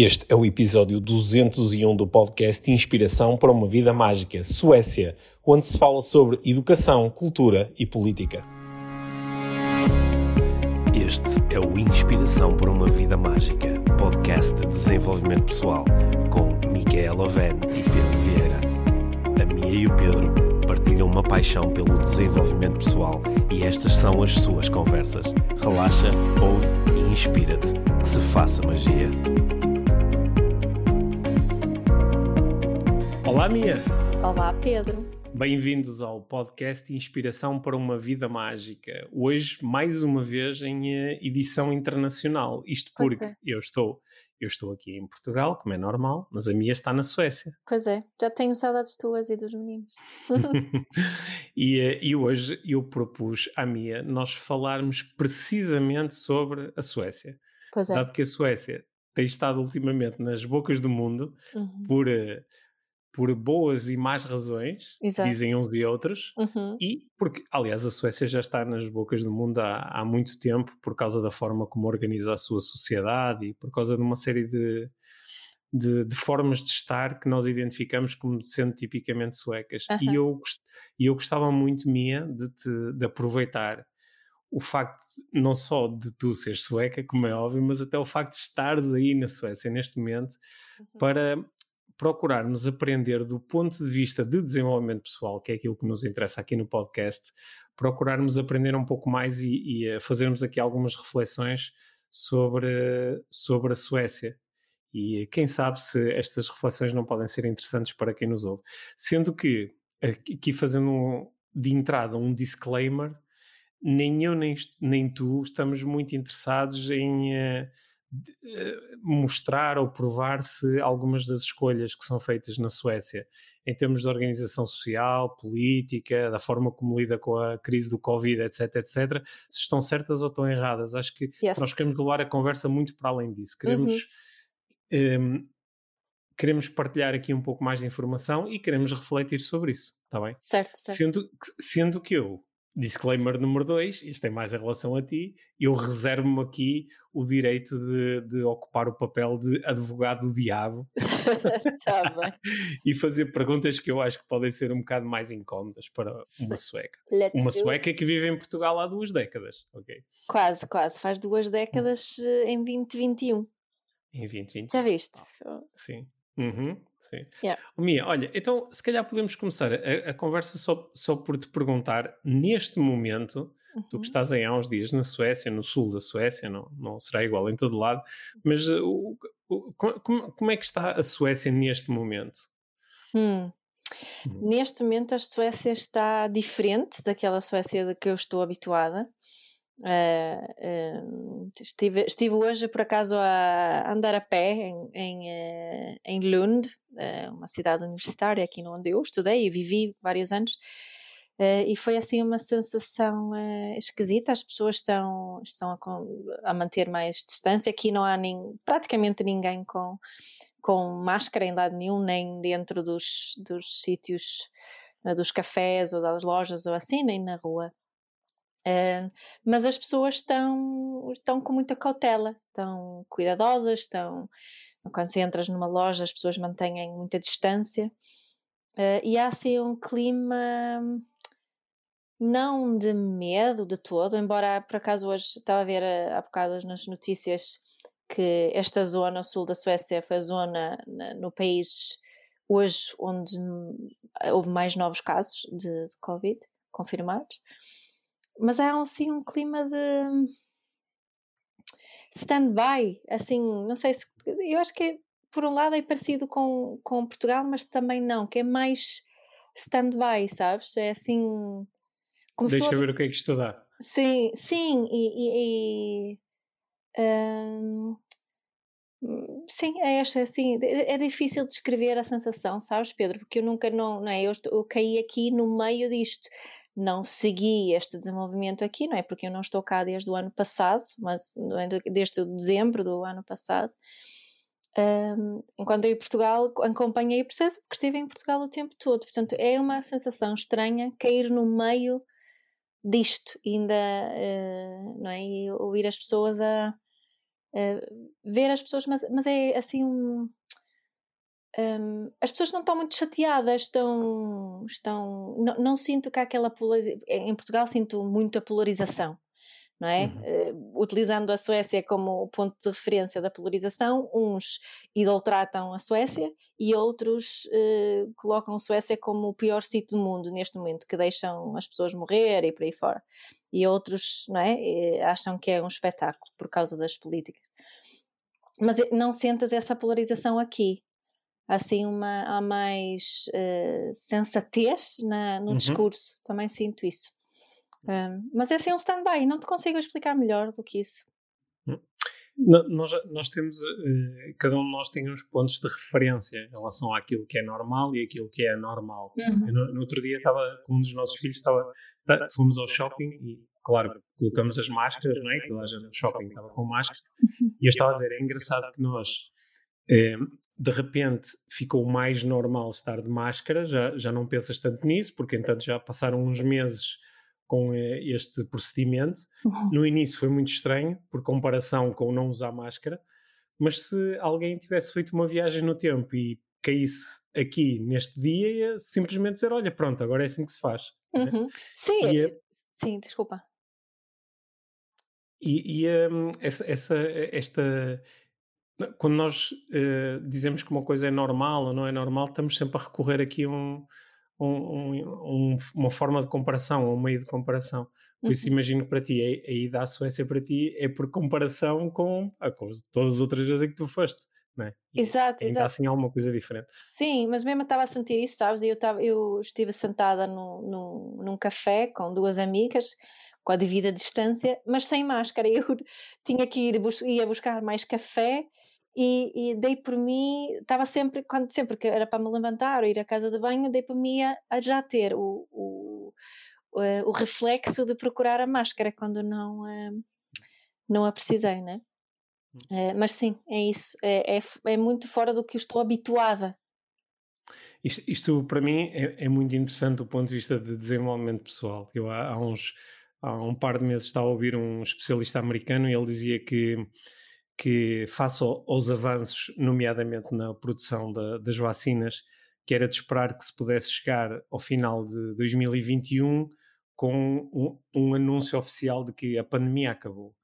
Este é o episódio 201 do podcast Inspiração para uma Vida Mágica, Suécia, onde se fala sobre educação, cultura e política. Este é o Inspiração para uma Vida Mágica, podcast de desenvolvimento pessoal, com Micaela Oven e Pedro Vieira. A Mia e o Pedro partilham uma paixão pelo desenvolvimento pessoal e estas são as suas conversas. Relaxa, ouve e inspira-te. Que se faça magia. Olá, Mia! Olá, Pedro. Bem-vindos ao podcast Inspiração para uma Vida Mágica. Hoje, mais uma vez, em eh, edição internacional. Isto porque é. eu estou, eu estou aqui em Portugal, como é normal, mas a Mia está na Suécia. Pois é, já tenho saudades tuas e dos meninos. e, eh, e hoje eu propus à Mia nós falarmos precisamente sobre a Suécia. Pois é. Dado que a Suécia tem estado ultimamente nas bocas do mundo Uhum. por, eh, por boas e más razões, Exato. dizem uns e outros, Uhum. e porque, aliás, a Suécia já está nas bocas do mundo há, há muito tempo por causa da forma como organiza a sua sociedade e por causa de uma série de, de, de formas de estar que nós identificamos como sendo tipicamente suecas. E Aham. eu, e eu gostava muito, Mia, de, te, de aproveitar o facto não só de tu seres sueca, como é óbvio, mas até o facto de estares aí na Suécia neste momento Uhum. para procurarmos aprender do ponto de vista de desenvolvimento pessoal, que é aquilo que nos interessa aqui no podcast, procurarmos aprender um pouco mais e, e, eh, fazermos aqui algumas reflexões sobre, sobre a Suécia. E eh, quem sabe se estas reflexões não podem ser interessantes para quem nos ouve. Sendo que, aqui fazendo um- de entrada um disclaimer, nem eu nem, nem tu estamos muito interessados em eh, mostrar ou provar se algumas das escolhas que são feitas na Suécia, em termos de organização social, política, da forma como lida com a crise do Covid, etc, etc, se estão certas ou estão erradas. Acho que Yes. nós queremos levar a conversa muito para além disso. Queremos, ehm, queremos partilhar aqui um pouco mais de informação e queremos refletir sobre isso, está bem? Certo, certo. Sendo, sendo que eu, disclaimer número dois, isto tem mais em relação a ti, eu reservo-me aqui o direito de, de ocupar o papel de advogado do diabo Tá bem. e fazer perguntas que eu acho que podem ser um bocado mais incómodas para uma sueca. Let's Uma sueca que vive em Portugal há duas décadas, ok? Quase, quase. Faz duas décadas eh, em 2021. Em 2020. Já viste? Sim. Uhum, sim. Yeah. Oh, Mia, olha, então se calhar podemos começar a, a conversa só, só por te perguntar, neste momento, tu Uhum. que estás aí há uns dias na Suécia, no sul da Suécia, não, não será igual em todo lado, mas uh, o- o- co- como, como é que está a Suécia neste momento? Hum. Uhum. Neste momento a Suécia está diferente daquela Suécia de que eu estou habituada. Eh, eh, estive, estive hoje por acaso a andar a pé em, em, eh, em Lund, eh, uma cidade universitária aqui onde eu estudei e vivi vários anos. Eh, e foi assim uma sensação esquisita. As pessoas estão, estão a, a manter mais distância. Aqui não há nin- praticamente ninguém com, com máscara em lado nenhum, nem dentro dos, dos sítios, dos cafés ou das lojas ou assim, nem na rua. Mas as pessoas estão, estão com muita cautela, estão cuidadosas, estão quando se entras numa loja as pessoas mantêm muita distância Eh, e há assim um clima não de medo de todo, embora por acaso hoje estava a ver eh, há bocado nas notícias que esta zona, o sul da Suécia, foi a zona na- no país hoje onde hum, houve mais novos casos de, de Covid confirmados. Mas há assim um clima de stand-by, assim, não sei se. Eu acho que é, por um lado é parecido com, com Portugal, mas também não, que é mais stand-by, sabes? É assim. Deixa estou eu ver o que é que isto dá. Sim, sim, e, e- e, hum, sim, é esta, assim, é é difícil descrever a sensação, sabes, Pedro? Porque eu nunca, não, não é, eu, eu caí aqui no meio disto, não segui este desenvolvimento aqui, não é? Porque eu não estou cá desde o ano passado, mas é de- desde o dezembro do ano passado. Hum, enquanto eu em Portugal acompanhei o processo, porque estive em Portugal o tempo todo, portanto é uma sensação estranha cair no meio disto, ainda, eh, não é? E ouvir as pessoas a, uh, ver as pessoas, mas, mas é assim um, um, as pessoas não estão muito chateadas, estão, estão não, não sinto que há aquela polarização, em Portugal sinto muita polarização não é? Uhum. Uh, utilizando a Suécia como ponto de referência da polarização, uns idolatratam a Suécia e outros uh, colocam a Suécia como o pior sítio do mundo neste momento, que deixam as pessoas morrer e por aí fora. E outros, não é? Acham que é um espetáculo por causa das políticas. Mas não sentas essa polarização aqui. Assim, uma, há mais sensatez na, no uhum. discurso, também sinto isso. Um, mas é assim um stand-by, não te consigo explicar melhor do que isso. Hum. Nós, nós temos, uh, cada um de nós tem uns pontos de referência em relação àquilo que é normal e aquilo que é anormal. Uhum. No, no, outro dia estava com um dos nossos filhos, estava, tá, fomos ao shopping e, claro, colocamos as máscaras, não é? Toda a gente no shopping estava com máscara. E eu estava a dizer, é engraçado que nós, eh, de repente, ficou mais normal estar de máscara, já, já não pensas tanto nisso, porque entanto já passaram uns meses com eh, este procedimento. Uhum. No início foi muito estranho, por comparação com não usar máscara, mas se alguém tivesse feito uma viagem no tempo e caísse aqui neste dia, ia simplesmente dizer: Olha, pronto, agora é assim que se faz. Né? Uhum. Sim, e, eh, sim, desculpa. E, e um, essa, esta. Quando nós uh, dizemos que uma coisa é normal ou não é normal, estamos sempre a recorrer aqui a um, um, um, uma forma de comparação, um meio de comparação. Por isso, uhum. imagino que para ti, a, a ida à Suécia para ti é por comparação com, a, com todas as outras vezes em que tu foste. É? Exato, ainda exato. assim alguma coisa diferente. Sim, mas mesmo eu estava a sentir isso, sabes? Eu, tava, eu estive sentada no, no, num café com duas amigas, com a devida distância, mas sem máscara. Eu tinha que ir bus ia buscar mais café e, e dei por mim, estava sempre, quando sempre que era para me levantar ou ir à casa de banho, dei por mim a, a já ter o, o, o, eh, o, reflexo de procurar a máscara quando não, eh, não a precisei, né? É, mas sim, é isso, é, é, é, muito fora do que eu estou habituada. Isto, isto para mim é, é, muito interessante do ponto de vista de desenvolvimento pessoal. Eu há, há uns há um par de meses estava a ouvir um especialista americano e ele dizia que que, face aos avanços, nomeadamente na produção da, das vacinas, que era de esperar que se pudesse chegar ao final de 2021 com um, um anúncio oficial de que a pandemia acabou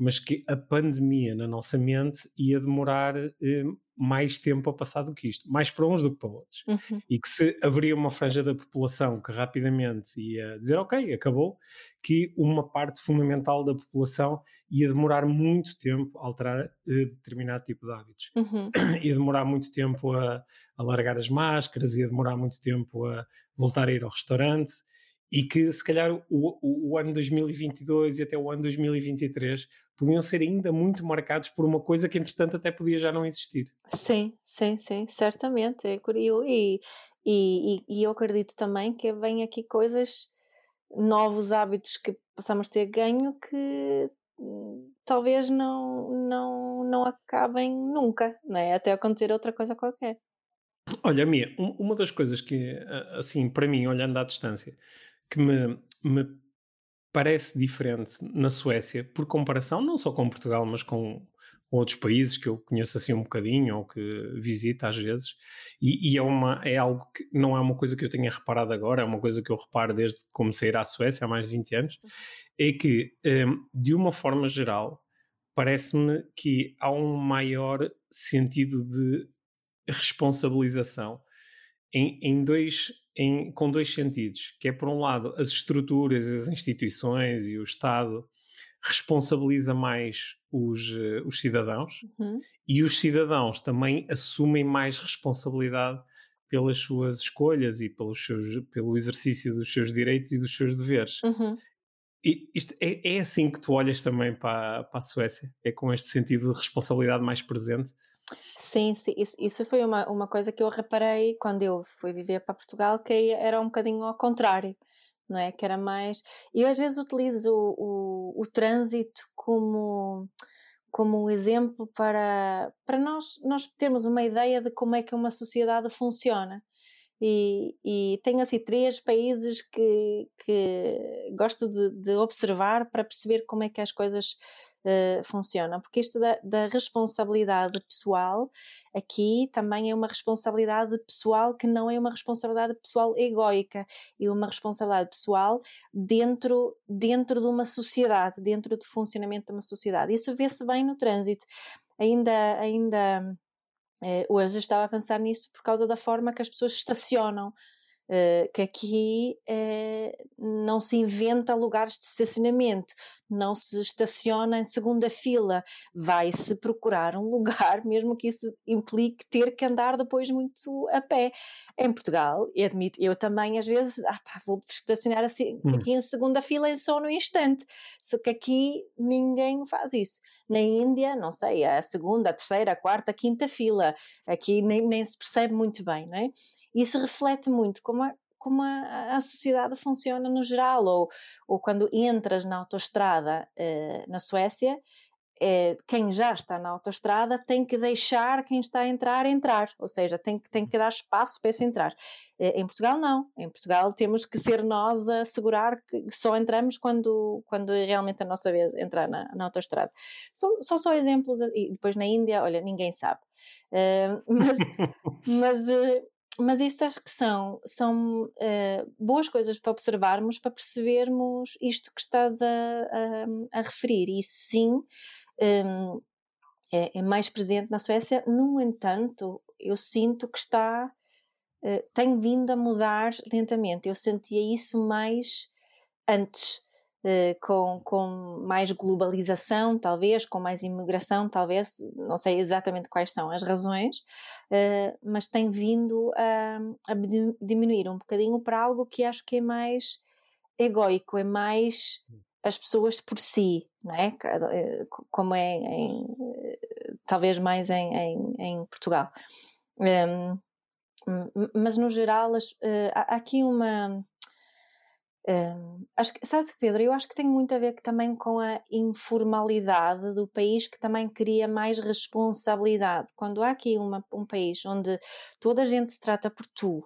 mas que a pandemia na nossa mente ia demorar eh, mais tempo a passar do que isto, mais para uns do que para outros. Uhum. E que se haveria uma franja da população que rapidamente ia dizer, ok, acabou, que uma parte fundamental da população ia demorar muito tempo a alterar eh, determinado tipo de hábitos. Uhum. Ia demorar muito tempo a, a largar as máscaras, ia demorar muito tempo a voltar a ir ao restaurante, e que se calhar o, o, o, ano 2022 e até o ano 2023 podiam ser ainda muito marcados por uma coisa que entretanto até podia já não existir. Sim, sim, sim, certamente. É e, e, e eu acredito também que vem aqui coisas, novos hábitos que possamos ter ganho que hum, talvez não, não, não acabem nunca, não é? até acontecer outra coisa qualquer. Olha, Mia, uma das coisas que, assim, para mim, olhando à distância, que me, me parece diferente na Suécia, por comparação não só com Portugal, mas com outros países que eu conheço assim um bocadinho ou que visito às vezes, e, e, é, uma, é algo que não é uma coisa que eu tenha reparado agora, é uma coisa que eu reparo desde que comecei a ir à Suécia há mais de 20 anos, uhum. é que, um, de uma forma geral, parece-me que há um maior sentido de responsabilização em, em dois em, com dois sentidos, que é por um lado as estruturas, as instituições e o Estado responsabiliza mais os, uh, os cidadãos uhum. e os cidadãos também assumem mais responsabilidade pelas suas escolhas e pelos seus, pelo exercício dos seus direitos e dos seus deveres. Uhum. E isto é, é assim que tu olhas também para, para a Suécia? É com este sentido de responsabilidade mais presente? Sim, sim, isso, foi uma, uma coisa que eu reparei quando eu fui viver para Portugal, que era um bocadinho ao contrário, não é? Que era mais. Eu às vezes utilizo o, o, o trânsito como, como um exemplo para, para nós, nós termos uma ideia de como é que uma sociedade funciona. E, e tenho assim três países que, que gosto de, de observar para perceber como é que as coisas uh, funciona, porque isto da, da, responsabilidade pessoal aqui também é uma responsabilidade pessoal que não é uma responsabilidade pessoal egoica, é uma responsabilidade pessoal dentro, dentro de uma sociedade, dentro do funcionamento de uma sociedade. Isso vê-se bem no trânsito. Ainda, ainda eh, hoje estava a pensar nisso por causa da forma que as pessoas estacionam Uh, que aqui uh, não se inventa lugares de estacionamento, não se estaciona em segunda fila, vai-se procurar um lugar, mesmo que isso implique ter que andar depois muito a pé. Em Portugal, eu admito, eu também às vezes ah, pá, vou estacionar assim, hum. aqui em segunda fila e só no instante, só que aqui ninguém faz isso. Na Índia, não sei, a segunda, a terceira, a quarta, a quinta fila, aqui nem, nem se percebe muito bem, não é? Isso reflete muito como a, como a, a sociedade funciona no geral, ou, ou quando entras na autoestrada eh, na Suécia, eh, quem já está na autoestrada tem que deixar quem está a entrar entrar, ou seja, tem que, tem que dar espaço para esse entrar. Eh, em Portugal não, em Portugal temos que ser nós a assegurar que só entramos quando, quando é realmente a nossa vez entrar na, na autoestrada. São, são só exemplos, e depois na Índia, olha, ninguém sabe. Uh, mas, mas uh, mas isto acho que são, são uh, boas coisas para observarmos, para percebermos isto que estás a, a, a referir. Isso sim um, é, é, mais presente na Suécia. No entanto, eu sinto que está, uh, tem vindo a mudar lentamente. Eu sentia isso mais antes. Uh, com, com mais globalização, talvez, com mais imigração, talvez, não sei exatamente quais são as razões, uh, mas tem vindo a, a, diminuir um bocadinho para algo que acho que é mais egoico, é mais as pessoas por si, não é? Eh, como é em, talvez mais em, em, em Portugal. Um, mas no geral há aqui uma Uh, acho que, sabes, Pedro, eu acho que tem muito a ver também com a informalidade do país que também cria mais responsabilidade. Quando há aqui uma, um país onde toda a gente se trata por tu,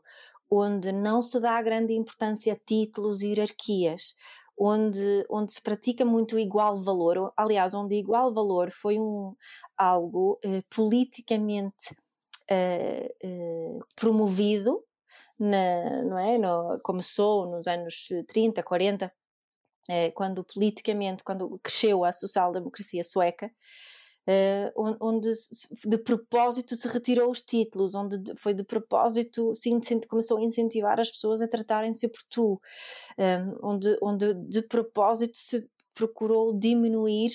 onde não se dá grande importância a títulos e hierarquias, onde, onde se pratica muito igual valor, aliás, onde igual valor foi um, algo uh, politicamente uh, promovido na, não é? No, começou nos anos 30, 40, eh, quando politicamente, quando cresceu a social-democracia sueca, eh, onde de propósito se retirou os títulos, onde foi de propósito se começou a incentivar as pessoas a tratarem-se por tu, eh, onde, onde de propósito se procurou diminuir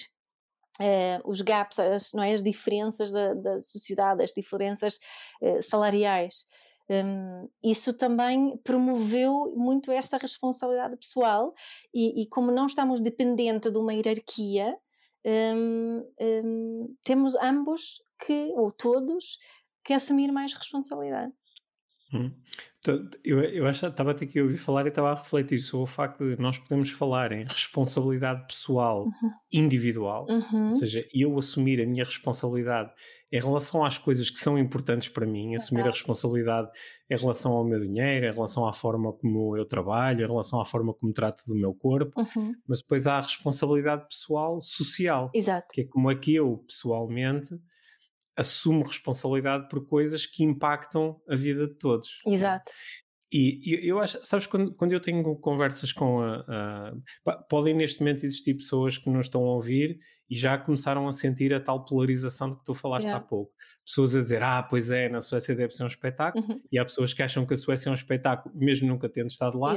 eh, os gaps, as, não é, as diferenças da, da sociedade, as diferenças eh, salariais. Um, isso também promoveu muito essa responsabilidade pessoal e, e como não estamos dependentes de uma hierarquia, um, um, temos ambos que, ou todos, que assumir mais responsabilidade. Hum. Eu, eu acho, estava até aqui a ouvir falar e estava a refletir sobre o facto de nós podemos falar em responsabilidade pessoal uhum. individual, uhum. ou seja, eu assumir a minha responsabilidade em relação às coisas que são importantes para mim, assumir a responsabilidade em relação ao meu dinheiro, em relação à forma como eu trabalho, em relação à forma como trato do meu corpo, uhum. mas depois há a responsabilidade pessoal social, Exato. que é como é que eu, pessoalmente, assumo responsabilidade por coisas que impactam a vida de todos. Exato. E, e eu acho, sabes, quando, quando eu tenho conversas com a, a, Podem neste momento existir pessoas que não estão a ouvir e já começaram a sentir a tal polarização de que tu falaste yeah. há pouco. Pessoas a dizer, ah, pois é, na Suécia deve ser um espetáculo, uhum. e há pessoas que acham que a Suécia é um espetáculo, mesmo nunca tendo estado lá.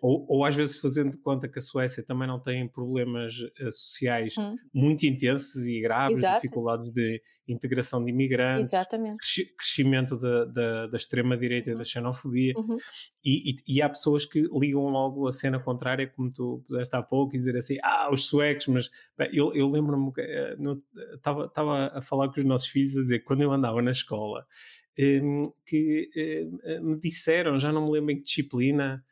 Ou, ou às vezes fazendo de conta que a Suécia também não tem problemas uh, sociais uhum. muito intensos e graves, Exato. dificuldades de integração de imigrantes, crescimento da, da, da extrema-direita uhum. e da xenofobia. Uhum. E, e, e, há pessoas que ligam logo a cena contrária, como tu puseste há pouco, e dizer assim, ah, os suecos, mas bem, eu, eu lembro lembro-me, estava uh, a falar com os nossos filhos, a dizer quando eu andava na escola, um, que uh, me disseram, já não me lembro em que disciplina,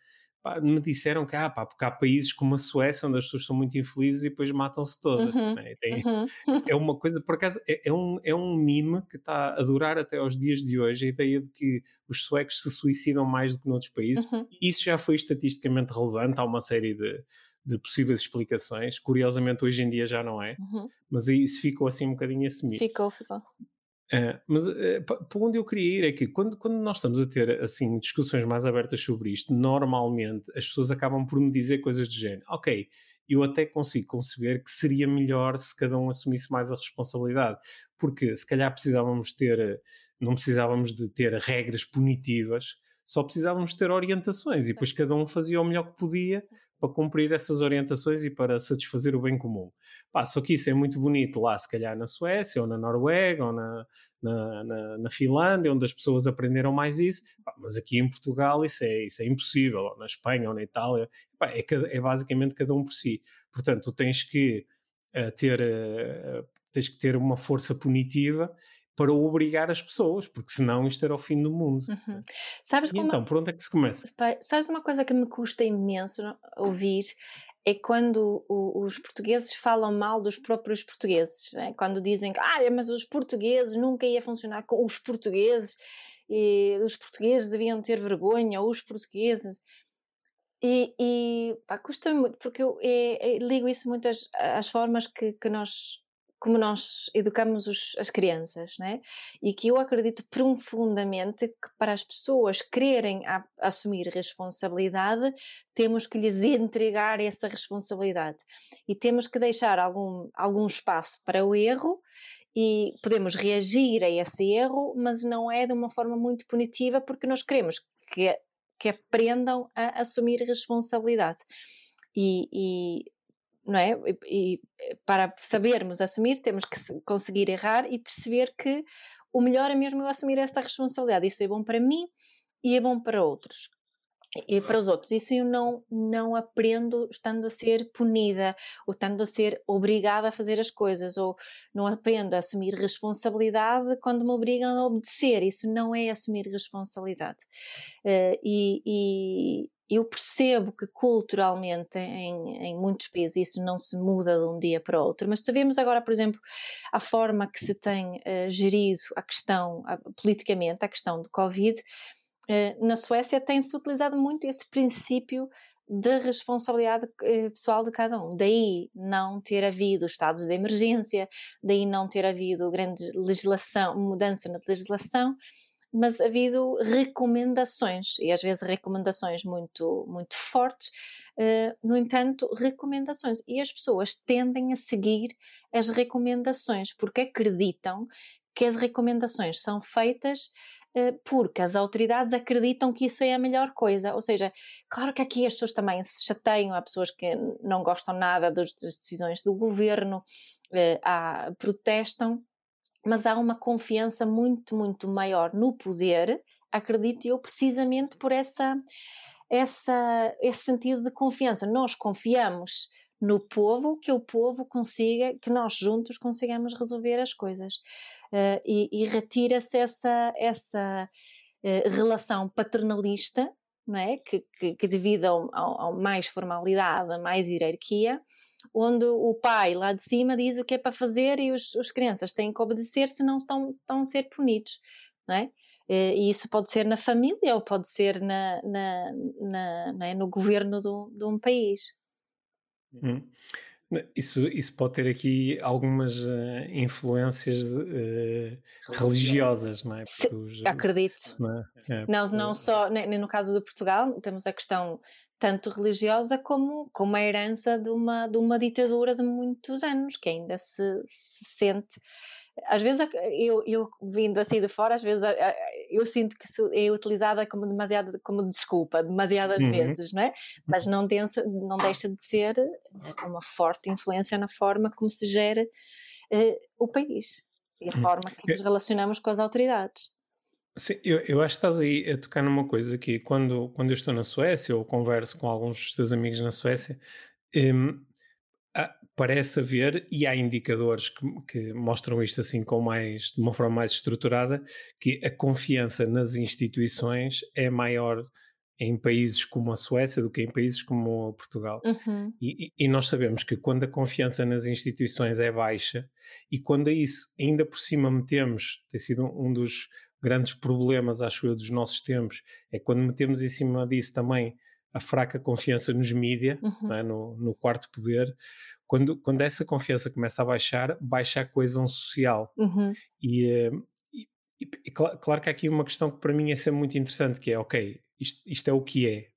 me disseram que ah, pá, porque há países como a Suécia onde as pessoas são muito infelizes e depois matam-se todas. Uhum, né? Tem, uhum. É uma coisa, por acaso, é, é, um, é um mime que está a durar até aos dias de hoje, a ideia de que os suecos se suicidam mais do que noutros países. Uhum. Isso já foi estatisticamente relevante, há uma série de de possíveis explicações. Curiosamente, hoje em dia já não é, uhum. mas isso ficou assim um bocadinho assumir. Ficou, ficou. Uh, mas uh, para onde eu queria ir é que quando, quando nós estamos a ter assim discussões mais abertas sobre isto, normalmente as pessoas acabam por me dizer coisas do género. Ok, eu até consigo conceber que seria melhor se cada um assumisse mais a responsabilidade, porque se calhar precisávamos ter, não precisávamos de ter regras punitivas, só precisávamos ter orientações e depois cada um fazia o melhor que podia para cumprir essas orientações e para satisfazer o bem comum. Pá, só que isso é muito bonito lá, se calhar na Suécia, ou na Noruega, ou na, na, na, na Finlândia, onde as pessoas aprenderam mais isso, Pá, mas aqui em Portugal isso é, isso é impossível, ou na Espanha, ou na Itália, Pá, é, é, basicamente cada um por si. Portanto, tu tens que uh, ter... Uh, tens que ter uma força punitiva para obrigar as pessoas, porque senão isto era o fim do mundo. Uhum. Sabes como... então, por onde é que se começa? Sabes uma coisa que me custa imenso ouvir? É quando os portugueses falam mal dos próprios portugueses, né? quando dizem que ah, mas os portugueses nunca ia funcionar com os portugueses e os portugueses deviam ter vergonha, ou os portugueses. E, e pá, custa muito, porque eu é, é, ligo isso muito às, às formas que, que nós como nós educamos os, as crianças, né? E que eu acredito profundamente que para as pessoas quererem a, assumir responsabilidade, temos que lhes entregar essa responsabilidade e temos que deixar algum, algum espaço para o erro e podemos reagir a esse erro, mas não é de uma forma muito punitiva porque nós queremos que, que aprendam a assumir responsabilidade. E, e não é? E, e, para sabermos assumir, temos que conseguir errar e perceber que o melhor é mesmo eu assumir esta responsabilidade. Isso é bom para mim e é bom para outros. E para os outros, isso eu não, não aprendo estando a ser punida ou estando a ser obrigada a fazer as coisas, ou não aprendo a assumir responsabilidade quando me obrigam a obedecer. Isso não é assumir responsabilidade. Uh, e, e, eu percebo que culturalmente em, em, muitos países isso não se muda de um dia para o outro, mas sabemos agora, por exemplo, a forma que se tem uh, gerido a questão, uh, politicamente, a questão do Covid, uh, na Suécia tem-se utilizado muito esse princípio de responsabilidade eh, pessoal de cada um. Daí não ter havido estados de emergência, daí não ter havido grande legislação, mudança na legislação, mas havido recomendações, e às vezes recomendações muito, muito fortes, uh, no entanto, recomendações. E as pessoas tendem a seguir as recomendações, porque acreditam que as recomendações são feitas uh, porque as autoridades acreditam que isso é a melhor coisa. Ou seja, claro que aqui as pessoas também se chateiam, há pessoas que não gostam nada das decisões do governo, uh, há, protestam, mas há uma confiança muito, muito maior no poder, acredito eu, precisamente por essa, essa, esse sentido de confiança. Nós confiamos no povo, que o povo consiga, que nós juntos consigamos resolver as coisas. Uh, e, e retira-se essa, essa uh, relação paternalista, não é? que, que, que devido a mais formalidade, a mais hierarquia, onde o pai lá de cima diz o que é para fazer e os, os crianças têm que obedecer, senão estão, estão a ser punidos, não é? Eh, e isso pode ser na família ou pode ser na, na, na é? no governo do, de um país. Hum. Isso, isso pode ter aqui algumas uh, influências uh, religiosas, não é? Os, acredito. Não, é? É, não, não só, nem, no caso de Portugal, temos a questão tanto religiosa como, como a herança de uma, de uma ditadura de muitos anos, que ainda se, se sente. Às vezes, eu, eu vindo assim de fora, às vezes eu sinto que é utilizada como demasiado como desculpa, demasiadas uhum. vezes, não é? Mas não, densa, não deixa de ser uma forte influência na forma como se gera uh, o país e a uhum. forma que nos relacionamos com as autoridades. Sim, eu, eu acho que estás aí a tocar numa coisa que quando, quando eu estou na Suécia ou converso com alguns dos teus amigos na Suécia, há, parece haver, e há indicadores que, que, mostram isto assim com mais, de uma forma mais estruturada, que a confiança nas instituições é maior em países como a Suécia do que em países como Portugal. Uhum. E, e, nós sabemos que quando a confiança nas instituições é baixa e quando a isso ainda por cima metemos, tem sido um dos grandes problemas, acho eu, dos nossos tempos, é quando metemos em cima disso também a fraca confiança nos mídia, Uhum. é? no, no quarto poder, quando, quando essa confiança começa a baixar, baixa a coesão social. Uhum. E, eh, e, e, e cla- claro que há aqui uma questão que para mim é sempre muito interessante, que é, ok, isto, isto é o que é,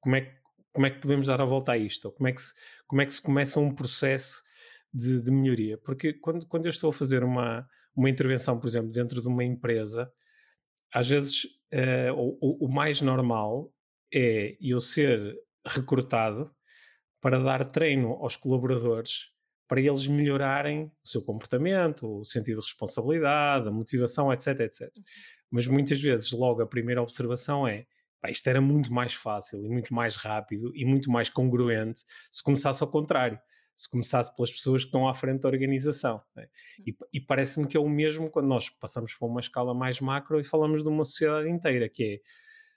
como é, que- como é que podemos dar a volta a isto? Ou como é que se, como é que se começa um processo de, de melhoria? Porque quando, quando eu estou a fazer uma, uma intervenção, por exemplo, dentro de uma empresa, às vezes eh, o, o- o mais normal é eu ser recrutado para dar treino aos colaboradores para eles melhorarem o seu comportamento, o sentido de responsabilidade, a motivação, etc, etc. Mas muitas vezes logo a primeira observação é "Pá, isto era muito mais fácil e muito mais rápido e muito mais congruente se começasse ao contrário, se começasse pelas pessoas que estão à frente da organização. né? E, e parece-me que é o mesmo quando nós passamos para uma escala mais macro e falamos de uma sociedade inteira, que é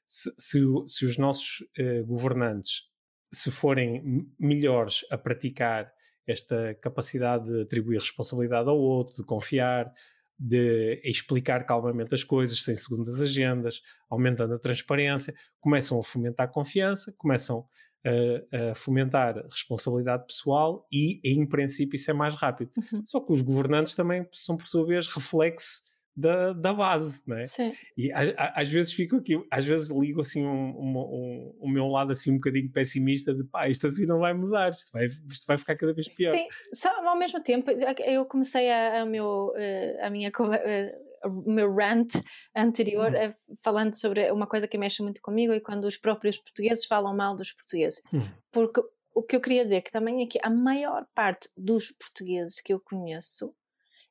se, se se os nossos eh, governantes se forem melhores a praticar esta capacidade de atribuir responsabilidade ao outro, de confiar, de explicar calmamente as coisas sem segundas agendas, aumentando a transparência, começam a fomentar confiança, começam a, a fomentar responsabilidade pessoal e, em princípio, isso é mais rápido. Uhum. Só que os governantes também são, por sua vez, reflexo da, da base, não é? Sim. E a- a- às vezes fico aqui, às vezes ligo assim um, uma- um- o meu lado assim um bocadinho pessimista de pá, isto assim não vai mudar, isto vai, isto vai ficar cada vez pior. Tem, só, ao mesmo tempo, eu comecei a, a, meu, eh, a minha eh, o meu rant anterior Hum. eh, falando sobre uma coisa que mexe muito comigo e quando os próprios portugueses falam mal dos portugueses. Hum. Porque o que eu queria dizer que também é que a maior parte dos portugueses que eu conheço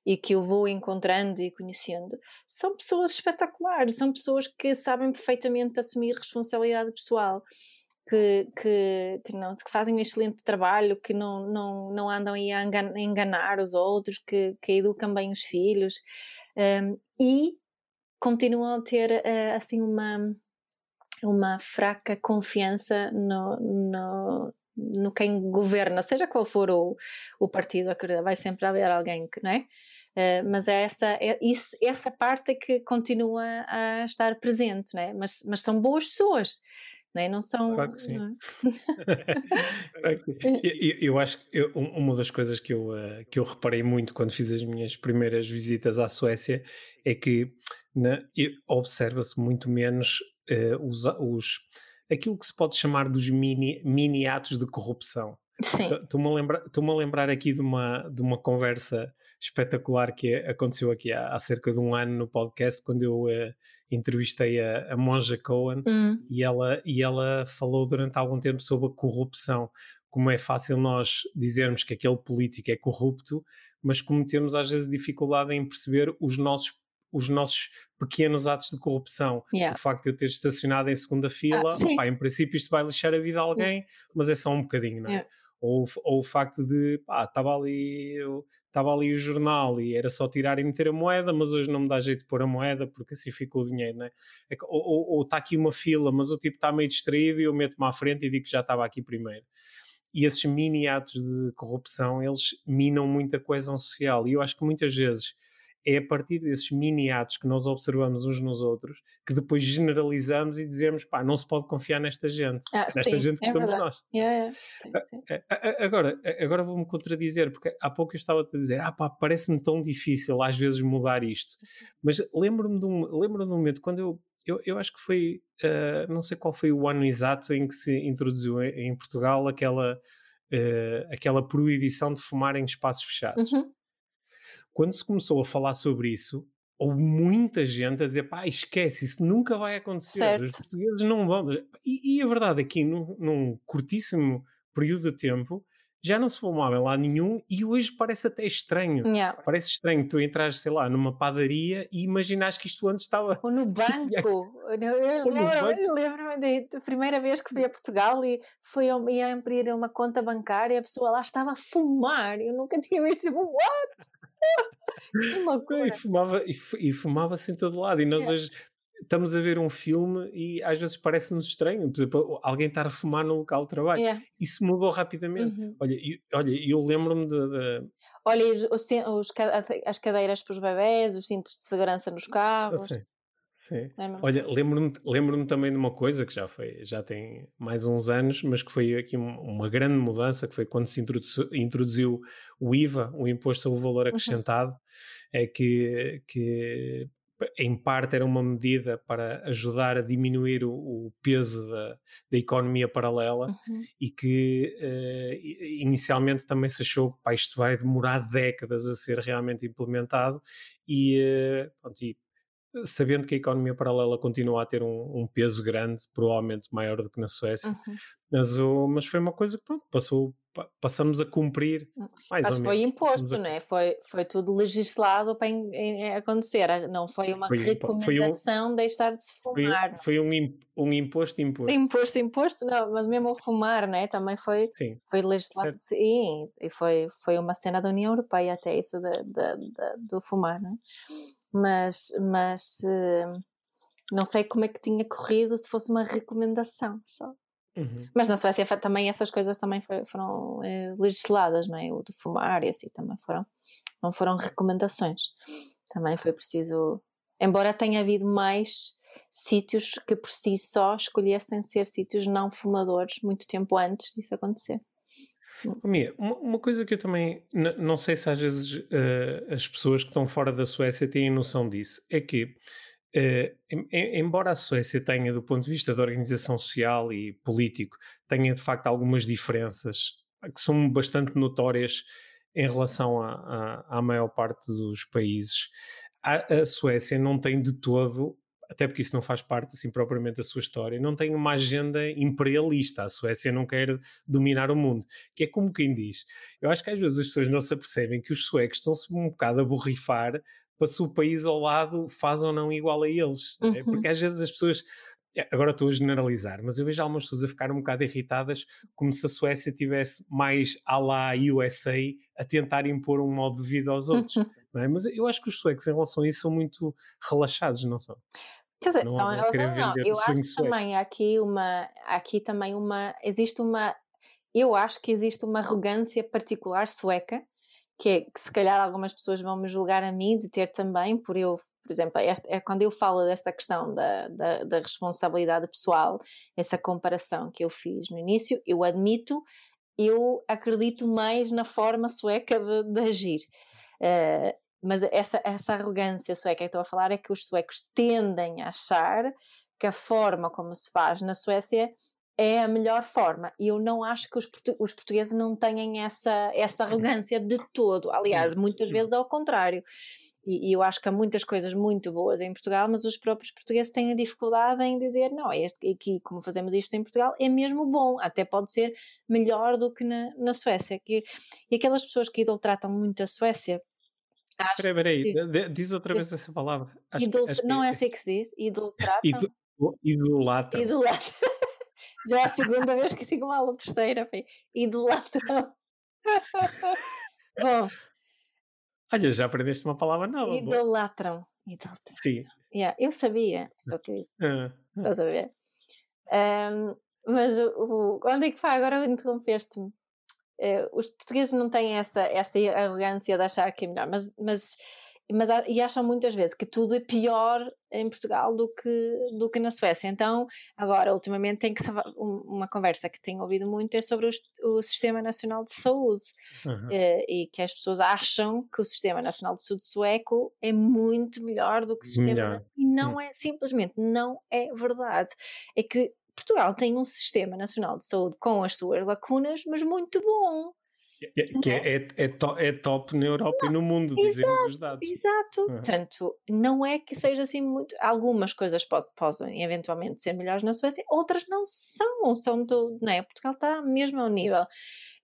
e que eu vou encontrando e conhecendo são pessoas espetaculares, são pessoas que sabem perfeitamente assumir responsabilidade pessoal. Que, que, que, não, que fazem um excelente trabalho, que não, não, não andam aí a enganar os outros, que, que educam bem os filhos um, e continuam a ter uh, assim uma, uma fraca confiança no, no, no quem governa, seja qual for o, o partido, vai sempre haver alguém que, não é? Uh, mas é essa, é isso, essa parte é que continua a estar presente, não é? Mas, mas são boas pessoas, não é? Não são. Claro que sim. é? Claro que sim. Eu, acho que eu- um- uma das coisas que eu, eh, que eu reparei muito quando fiz as minhas primeiras visitas à Suécia é que e- observa-se muito menos eh, os, os- aquilo que se pode chamar dos mini, mini atos de corrupção. Estou-me a a lembrar aqui de uma, de uma conversa espetacular que aconteceu aqui há, há cerca de um ano no podcast, quando eu eh, entrevistei a, a Monja Cohen Hum, e ela, e ela falou durante algum tempo sobre a corrupção. Como é fácil nós dizermos que aquele político é corrupto, mas como temos às vezes dificuldade em perceber os nossos, os nossos pequenos atos de corrupção. yeah. O facto de eu ter estacionado em segunda fila, sim. opá, em princípio isto vai lixar a vida a alguém, mas é só um bocadinho, não é? Yeah. Ou, ou o facto de, pá, estava ali, estava ali o jornal e era só tirar e meter a moeda, mas hoje não me dá jeito de pôr a moeda porque assim ficou o dinheiro, não é? Ou- está aqui uma fila, mas o tipo está meio distraído e eu meto-me à frente e digo que já estava aqui primeiro. E esses mini atos de corrupção, eles minam muito a coesão social. E eu acho que muitas vezes é a partir desses mini atos que nós observamos uns nos outros que depois generalizamos e dizemos, pá, não se pode confiar nesta gente. Ah, Nesta sim, gente que é somos verdade. nós. Yeah, yeah. Sim, sim. A- a- Agora, agora vou-me contradizer, porque há pouco eu estava a dizer, ah pá, parece-me tão difícil às vezes mudar isto. Mas lembro-me de um, lembro-me de um momento, quando eu, eu, eu acho que foi, ah, não sei qual foi o ano exato em que se introduziu em, em Portugal aquela, ah, aquela proibição de fumar em espaços fechados. Uhum. Quando se começou a falar sobre isso, houve muita gente a dizer, pá, esquece, isso nunca vai acontecer, os Certo. portugueses não vão. E, e a verdade é que num, num curtíssimo período de tempo já não se fumava em lá nenhum e hoje parece até estranho. Yeah. Parece estranho tu entrares, sei lá, numa padaria e imaginares que isto antes estava. Ou no banco. Eu, lembro-me da primeira vez que fui a Portugal e fui a, ia abrir uma conta bancária e a pessoa lá estava a fumar. Eu nunca tinha visto tipo, what? E fumava, e, fu- fumava-se em todo lado. E nós Yeah. hoje estamos a ver um filme e às vezes parece-nos estranho. Por exemplo, alguém estar a fumar no local de trabalho. Yeah. Isso mudou rapidamente. Uhum. Olha, e- olha, eu lembro-me de, de- Olha, os- os as cadeiras para os bebés, os cintos de segurança nos eu carros. sei. Sim. É Olha, lembro-me lembro também de uma coisa que já foi, já tem mais uns anos, mas que foi aqui uma grande mudança, que foi quando se introduziu, introduziu o IVA, o Imposto sobre o Valor uhum. Acrescentado, uhum. é que, que em parte era uma medida para ajudar a diminuir o, o peso da, da, economia paralela uhum. e que uh, inicialmente também se achou que pá, isto vai demorar décadas a ser realmente implementado e, uh, pronto, e sabendo que a economia paralela continua a ter um, um peso grande, provavelmente maior do que na Suécia, uhum. mas, o, mas foi uma coisa que pronto, passou, passamos a cumprir hum, mais mas foi imposto, a... não é? Foi, foi tudo legislado para em, em acontecer, não foi uma foi, recomendação um, deixar de se fumar. Foi, foi um, um imposto imposto. Imposto imposto, não, mas mesmo o fumar, né? Também foi, sim. foi legislado, certo. sim, e foi, foi uma cena da União Europeia até isso de, de, de do fumar, né? Mas, mas uh, não sei como é que tinha corrido se fosse uma recomendação só. Uhum. Mas na Suécia também essas coisas também foi, foram uh, legisladas, não é? O de fumar e assim também foram, não foram recomendações. Também foi preciso, embora tenha havido mais sítios que por si só escolhessem ser sítios não fumadores muito tempo antes disso acontecer. Mia, uma, uma, coisa que eu também não sei se às vezes uh, as pessoas que estão fora da Suécia têm noção disso, é que uh, em, embora a Suécia tenha, do ponto de vista da organização social e político, tenha de facto algumas diferenças que são bastante notórias em relação à maior parte dos países, a, a Suécia não tem de todo até porque isso não faz parte assim propriamente da sua história, não tem uma agenda imperialista. A Suécia não quer dominar o mundo, que é como quem diz. Eu acho que às vezes as pessoas não se apercebem que os suecos estão-se um bocado a borrifar para se o país ao lado faz ou não igual a eles. Uhum. É? Porque às vezes as pessoas é, agora estou a generalizar, mas eu vejo algumas pessoas a ficar um bocado irritadas, como se a Suécia tivesse mais à la USA a tentar impor um modo de vida aos outros. Uhum. É? Mas eu acho que os suecos, em relação a isso, são muito relaxados, não são? Quer dizer, não, são elas não, eu acho que também aqui uma, aqui também uma, existe uma, eu acho que existe uma arrogância particular sueca, que é que se calhar algumas pessoas vão me julgar a mim de ter também, por eu, por exemplo, esta, é quando eu falo desta questão da, da, da, responsabilidade pessoal, essa comparação que eu fiz no início, eu admito, eu acredito mais na forma sueca de, de agir. Uh, mas essa, essa arrogância sueca que estou a falar é que os suecos tendem a achar que a forma como se faz na Suécia é a melhor forma. E eu não acho que os, portu os portugueses não tenham essa, essa arrogância de todo. Aliás, muitas vezes ao contrário. E, e, eu acho que há muitas coisas muito boas em Portugal, mas os próprios portugueses têm a dificuldade em dizer: não, este aqui, como fazemos isto em Portugal, é mesmo bom, até pode ser melhor do que na, na Suécia. E, e aquelas pessoas que idolatratam muito a Suécia Acho peraí, peraí, diz outra vez essa palavra. Acho, Idol... acho não é assim que se diz? Idolatratam? Idolatra. Idolatra. Já é a segunda vez que digo mal, a terceira, foi idolatram. Bom. Olha, já aprendeste uma palavra nova. Idolatram. Idolatram. Sim. Yeah, eu sabia, só que uh, uh. estás a ver. Um, mas o, o, onde é que vai? Agora interrompeste-me. Uh, os portugueses não têm essa, essa arrogância de achar que é melhor, mas, mas, mas e acham muitas vezes que tudo é pior em Portugal do que, do que na Suécia. Então, agora, ultimamente, tem que ser uma conversa que tenho ouvido muito é sobre o, o Sistema Nacional de Saúde uhum. uh, e que as pessoas acham que o Sistema Nacional de Saúde sueco é muito melhor do que o sistema. Melhor. E não hum. é, simplesmente, não é verdade. É que Portugal tem um sistema nacional de saúde com as suas lacunas, mas muito bom. Que é, é, é, to, é top na Europa não, e no mundo, dizemos os dados. Exato. Uhum. Portanto, não é que seja assim muito. Algumas coisas podem eventualmente ser melhores na Suécia, outras não são. são do, não é? Portugal está mesmo ao nível.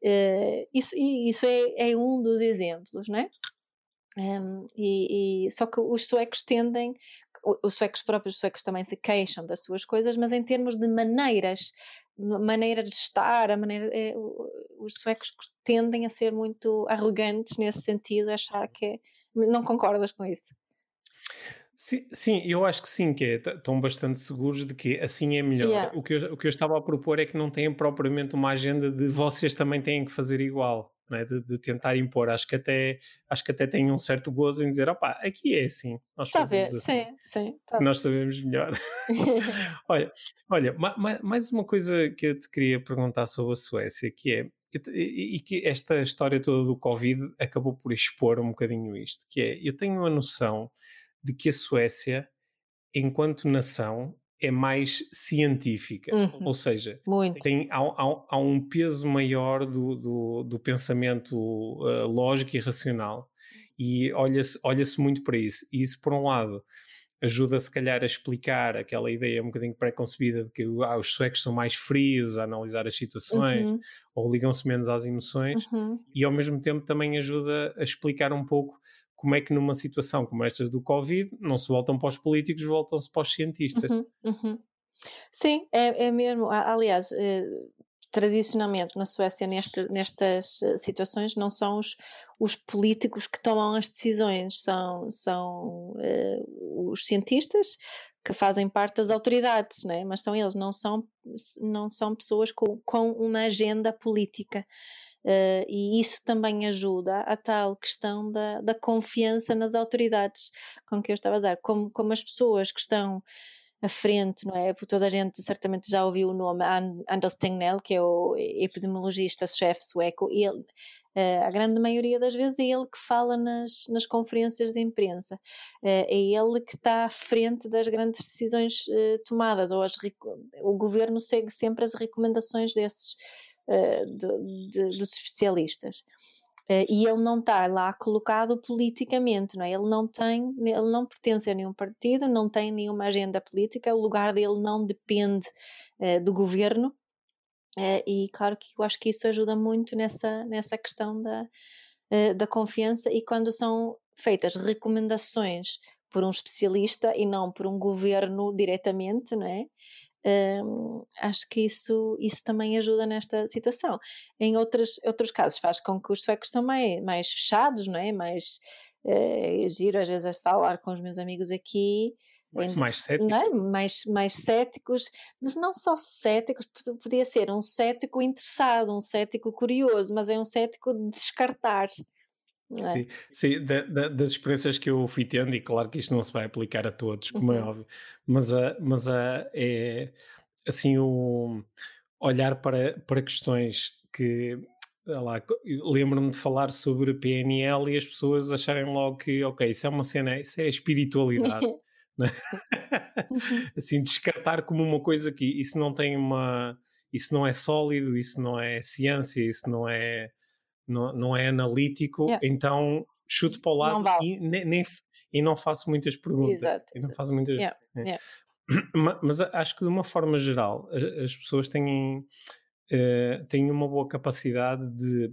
Uh, isso isso é, é um dos exemplos, não é? Um, e, e, só que os suecos tendem, os suecos próprios os suecos também se queixam das suas coisas, mas em termos de maneiras, maneira de estar, a maneira, é, os suecos tendem a ser muito arrogantes nesse sentido, achar que é, não concordas com isso? Sim, sim, eu acho que sim, que é, estão bastante seguros de que assim é melhor. Yeah. O, que eu, o que eu estava a propor é que não têm propriamente uma agenda de vocês também têm que fazer igual. É? de, de, tentar impor. Acho que até acho que até tem um certo gozo em dizer, opá, aqui é assim. Nós tá fazemos assim. Sim, sim. Tá nós sabemos melhor. olha, olha, mais uma coisa que eu te queria perguntar sobre a Suécia, que é e que esta história toda do Covid acabou por expor um bocadinho isto, que é, eu tenho a noção de que a Suécia, enquanto nação, é mais científica, uhum. ou seja, tem, há, há, há, um peso maior do, do, do pensamento uh, lógico e racional e olha-se olha muito para isso. E isso, por um lado, ajuda se calhar a explicar aquela ideia um bocadinho pré-concebida de que ah, os suecos são mais frios a analisar as situações uhum. ou ligam-se menos às emoções uhum. e ao mesmo tempo também ajuda a explicar um pouco como é que numa situação como estas do Covid não se voltam para os políticos, voltam-se para os cientistas. Uhum, uhum. Sim, é, é mesmo. Aliás, eh, tradicionalmente na Suécia, nestas eh, situações, não são os, os políticos que tomam as decisões, são, são uh, os cientistas que fazem parte das autoridades, né? mas são eles, não são, não são pessoas com, com uma agenda política. Uh, e isso também ajuda a tal questão da, da confiança nas autoridades com que eu estava a dar, como, como as pessoas que estão à frente, não é? Porque toda a gente certamente já ouviu o nome Anders Tegnell, que é o epidemiologista-chefe sueco, ele, uh, a grande maioria das vezes é ele que fala nas, nas conferências de imprensa, uh, é ele que está à frente das grandes decisões tomadas, ou as, o governo segue sempre as recomendações desses eh, de, de, dos especialistas. Uh, e ele não está lá colocado politicamente, não é? Ele não tem, ele não pertence a nenhum partido, não tem nenhuma agenda política, o lugar dele não depende uh, do governo. Uh, e claro que eu acho que isso ajuda muito nessa, nessa questão da, da confiança e quando são feitas recomendações por um especialista e não por um governo diretamente, não é? Um, acho que isso, isso também ajuda nesta situação. Em outros, outros casos faz com que os suecos são mais, mais fechados, não é? Mais é, giro às vezes a falar com os meus amigos aqui. Mais, mais céticos. É? Mais, mais céticos, mas não só céticos, podia ser um cético interessado, um cético curioso, mas é um cético de descartar. É? Sim, sim da, da, das experiências que eu fui tendo, e claro que isto não se vai aplicar a todos, como é uhum. é óbvio, mas, a, mas a, é assim o olhar para, para questões que lembro-me de falar sobre PNL e as pessoas acharem logo que ok, isso é uma cena, isso é espiritualidade. né? Uhum. assim, descartar como uma coisa que isso não tem uma isso não é sólido, isso não é ciência, isso não é não, não é analítico, yeah. então chuto para o lado vale. e, nem, nem, e não faço muitas perguntas. Exato. E não faço muitas. Yeah. É. Yeah. Mas acho que de uma forma geral as pessoas têm, uh, têm uma boa capacidade de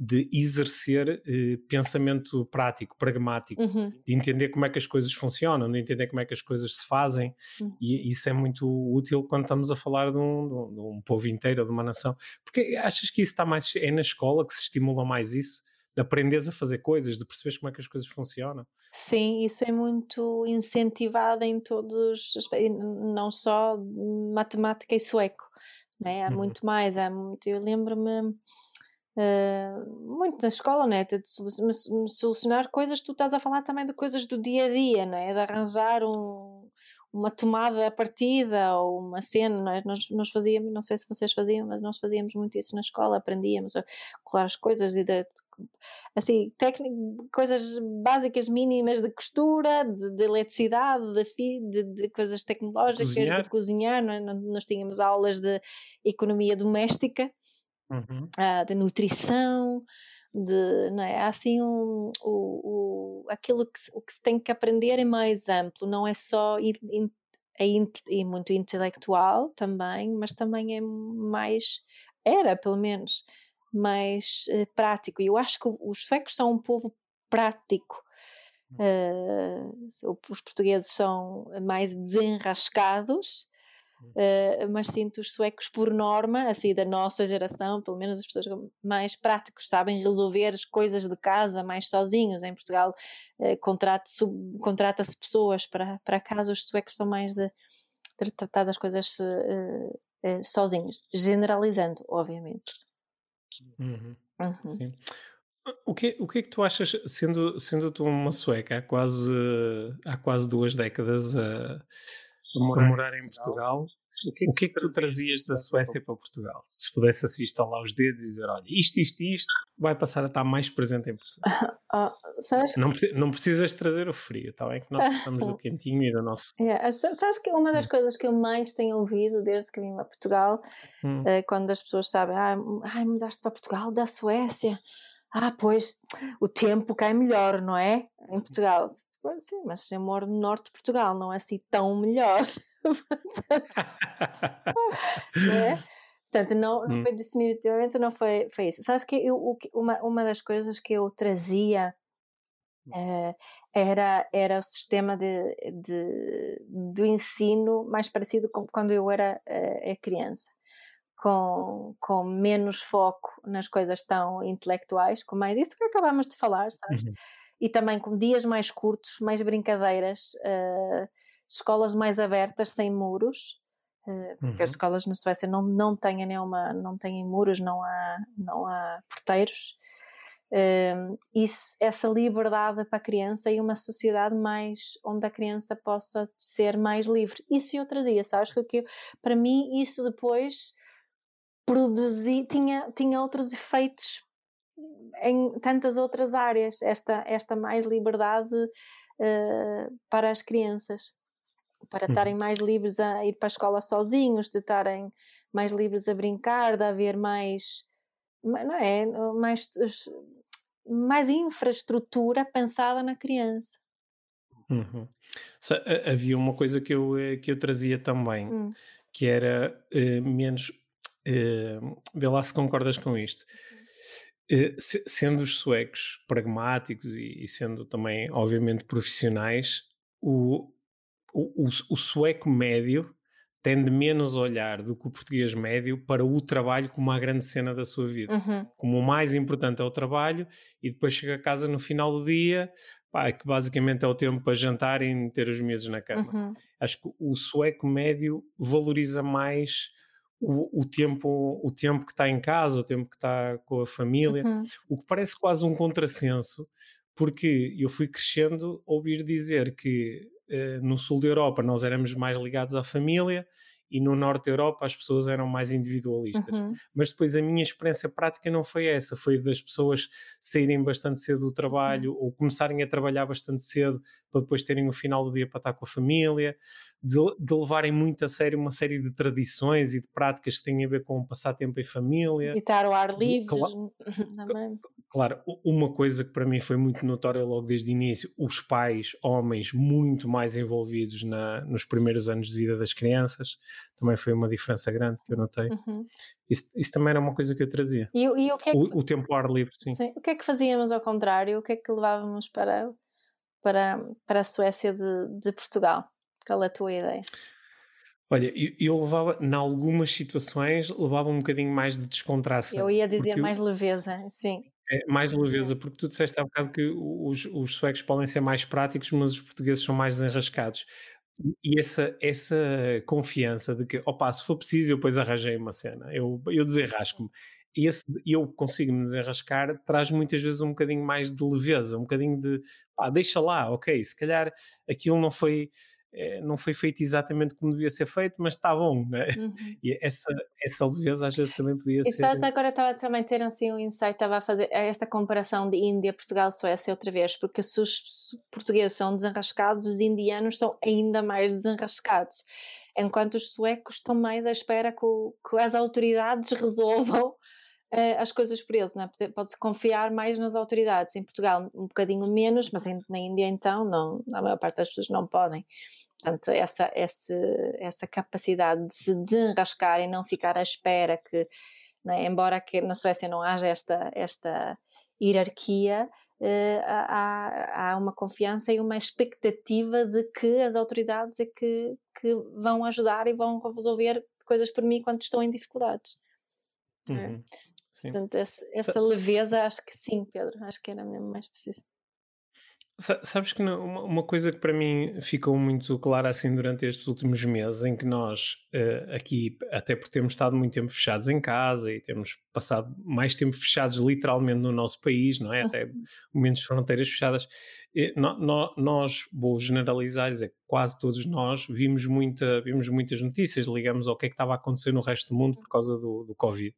de exercer eh, pensamento prático, pragmático, uhum. de entender como é que as coisas funcionam, de entender como é que as coisas se fazem, uhum. e isso é muito útil quando estamos a falar de um, de um, povo inteiro, de uma nação. Porque achas que isso está mais. É na escola que se estimula mais isso? De aprenderes a fazer coisas, de perceberes como é que as coisas funcionam? Sim, isso é muito incentivado em todos, não só matemática e sueco, né? há uhum. muito mais. Há muito, eu lembro-me Uh, muito na escola, né? De solucionar coisas, tu estás a falar também de coisas do dia a dia, não é? De arranjar um, uma tomada partida ou uma cena, não é? Nós, nós fazíamos, não sei se vocês faziam, mas nós fazíamos muito isso na escola, aprendíamos a colar as coisas e de, assim, coisas básicas mínimas de costura, de, de eletricidade, de, de, de, coisas tecnológicas, cozinhar. de cozinhar, não é? Nós tínhamos aulas de economia doméstica uhum. uh, de nutrição, de, não é? Há assim um, o, o, aquilo que, o que se tem que aprender é mais amplo, não é só ir, in, é, in, é muito intelectual também, mas também é mais, era pelo menos, mais uh, prático. E eu acho que os suecos são um povo prático. Uh, os portugueses são mais desenrascados Uh, mas sinto os suecos por norma, assim da nossa geração, pelo menos as pessoas mais práticos sabem resolver as coisas de casa mais sozinhos. Em Portugal uh, contrata-se pessoas para, para casa, os suecos são mais de, de tratar das coisas uh, sozinhos, generalizando, obviamente. Uhum. Uhum. Sim. O que, o que é que tu achas, sendo, sendo tu uma sueca há quase, há quase duas décadas a, a morar em Portugal, o que, é, o que, é que tu trazias da Suécia para Portugal? Se pudesse assim estalar os dedos e dizer, olha, isto, isto e isto vai passar a estar mais presente em Portugal. Oh, sabes? Não, não precisas trazer o frio, está bem? Que nós gostamos do quentinho e do nosso... É, sabes que uma das hum. coisas que eu mais tenho ouvido desde que vim para Portugal, hum. é quando as pessoas sabem, ah, ai, mudaste para Portugal da Suécia, ah, pois, o tempo cai melhor, não é? Em Portugal. Sim, mas eu moro no norte de Portugal, não é assim tão melhor. é? Portanto, não, hum. foi definitivamente não foi, foi isso. Sabes que eu, uma, uma das coisas que eu trazia uh, era, era o sistema de, de, do ensino mais parecido com quando eu era uh, criança com, com menos foco nas coisas tão intelectuais, com mais isso que acabámos de falar, sabes? Uhum. E também com dias mais curtos, mais brincadeiras, uh, escolas mais abertas, sem muros, uh, porque uhum. as escolas na Suécia não, não têm nenhuma, não têm muros, não há, não há porteiros. Uh, isso, essa liberdade para a criança e uma sociedade mais onde a criança possa ser mais livre. Isso eu trazia, sabes? Porque para mim isso depois produzir, tinha, tinha outros efeitos em tantas outras áreas, esta, esta mais liberdade uh, para as crianças, para uhum. estarem mais livres a ir para a escola sozinhos, de estarem mais livres a brincar, de haver mais, não é, mais, mais infraestrutura pensada na criança. Uhum. Havia uma coisa que eu, eh, que eu trazia também, hum. que era uh, menos Uh, vê lá se concordas com isto. Se, sendo os suecos pragmáticos e, sendo também, obviamente, profissionais, o, o, o, sueco médio tende menos a olhar do que o português médio para o trabalho como a grande cena da sua vida. Uhum. Como o mais importante é o trabalho e depois chega a casa no final do dia, pá, que basicamente é o tempo para jantar e meter os miúdos na cama. Uhum. Acho que o sueco médio valoriza mais o, o, tempo, o tempo que está em casa, o tempo que está com a família, uhum. o que parece quase um contrassenso, porque eu fui crescendo ouvir dizer que uh, no sul da Europa nós éramos mais ligados à família e no norte da Europa as pessoas eram mais individualistas. Uhum. Mas depois a minha experiência prática não foi essa, foi das pessoas saírem bastante cedo do trabalho uhum. ou começarem a trabalhar bastante cedo para depois terem o final do dia para estar com a família, de, de levarem muito a sério uma série de tradições e de práticas que têm a ver com passar tempo em família. E estar ao ar livre claro, também. Claro, uma coisa que para mim foi muito notória logo desde o início, os pais, homens, muito mais envolvidos na, nos primeiros anos de vida das crianças, também foi uma diferença grande que eu notei. Uhum. Isso, isso, também era uma coisa que eu trazia. E, e o, que é que, o, o, tempo ao ar livre, sim. sim. O que é que fazíamos ao contrário? O que é que levávamos para, para, para a Suécia de, de Portugal? Qual é a tua ideia? Olha, eu, eu levava, em algumas situações, levava um bocadinho mais de descontração. Eu ia dizer mais leveza, sim. É, mais leveza, porque tu disseste há bocado que os, os suecos podem ser mais práticos, mas os portugueses são mais desenrascados. E essa, essa confiança de que, opa, se for preciso, eu depois arranjei uma cena, eu, eu desenrasco-me. Esse eu consigo me desenrascar traz muitas vezes um bocadinho mais de leveza, um bocadinho de pá, deixa lá, ok, se calhar aquilo não foi é, não foi feito exatamente como devia ser feito, mas está bom, né? Uhum. E essa, essa leveza às vezes também podia e ser. E agora estava também ter assim um insight, estava a fazer esta comparação de Índia, Portugal, Suécia outra vez, porque se os portugueses são desenrascados, os indianos são ainda mais desenrascados. Enquanto os suecos estão mais à espera que, o, que as autoridades resolvam as coisas por eles, é? pode-se confiar mais nas autoridades. Em Portugal, um bocadinho menos, mas na Índia, então, não, a maior parte das pessoas não podem. Portanto, essa, essa, essa capacidade de se desenrascar e não ficar à espera que, é? embora que na Suécia não haja esta, esta hierarquia, uh, há, há uma confiança e uma expectativa de que as autoridades é que, que vão ajudar e vão resolver coisas por mim quando estou em dificuldades. É? Uhum. Sim. Portanto, essa, essa leveza, acho que sim, Pedro, acho que era mesmo mais preciso. Sabes que uma coisa que para mim ficou muito clara assim durante estes últimos meses, em que nós uh, aqui, até porque temos estado muito tempo fechados em casa e temos passado mais tempo fechados literalmente no nosso país, não é? Até momentos de fronteiras fechadas, no, no, nós, vou generalizar, dizer, quase todos nós vimos, muita, vimos muitas notícias, ligamos ao que é que estava a acontecer no resto do mundo por causa do, do Covid.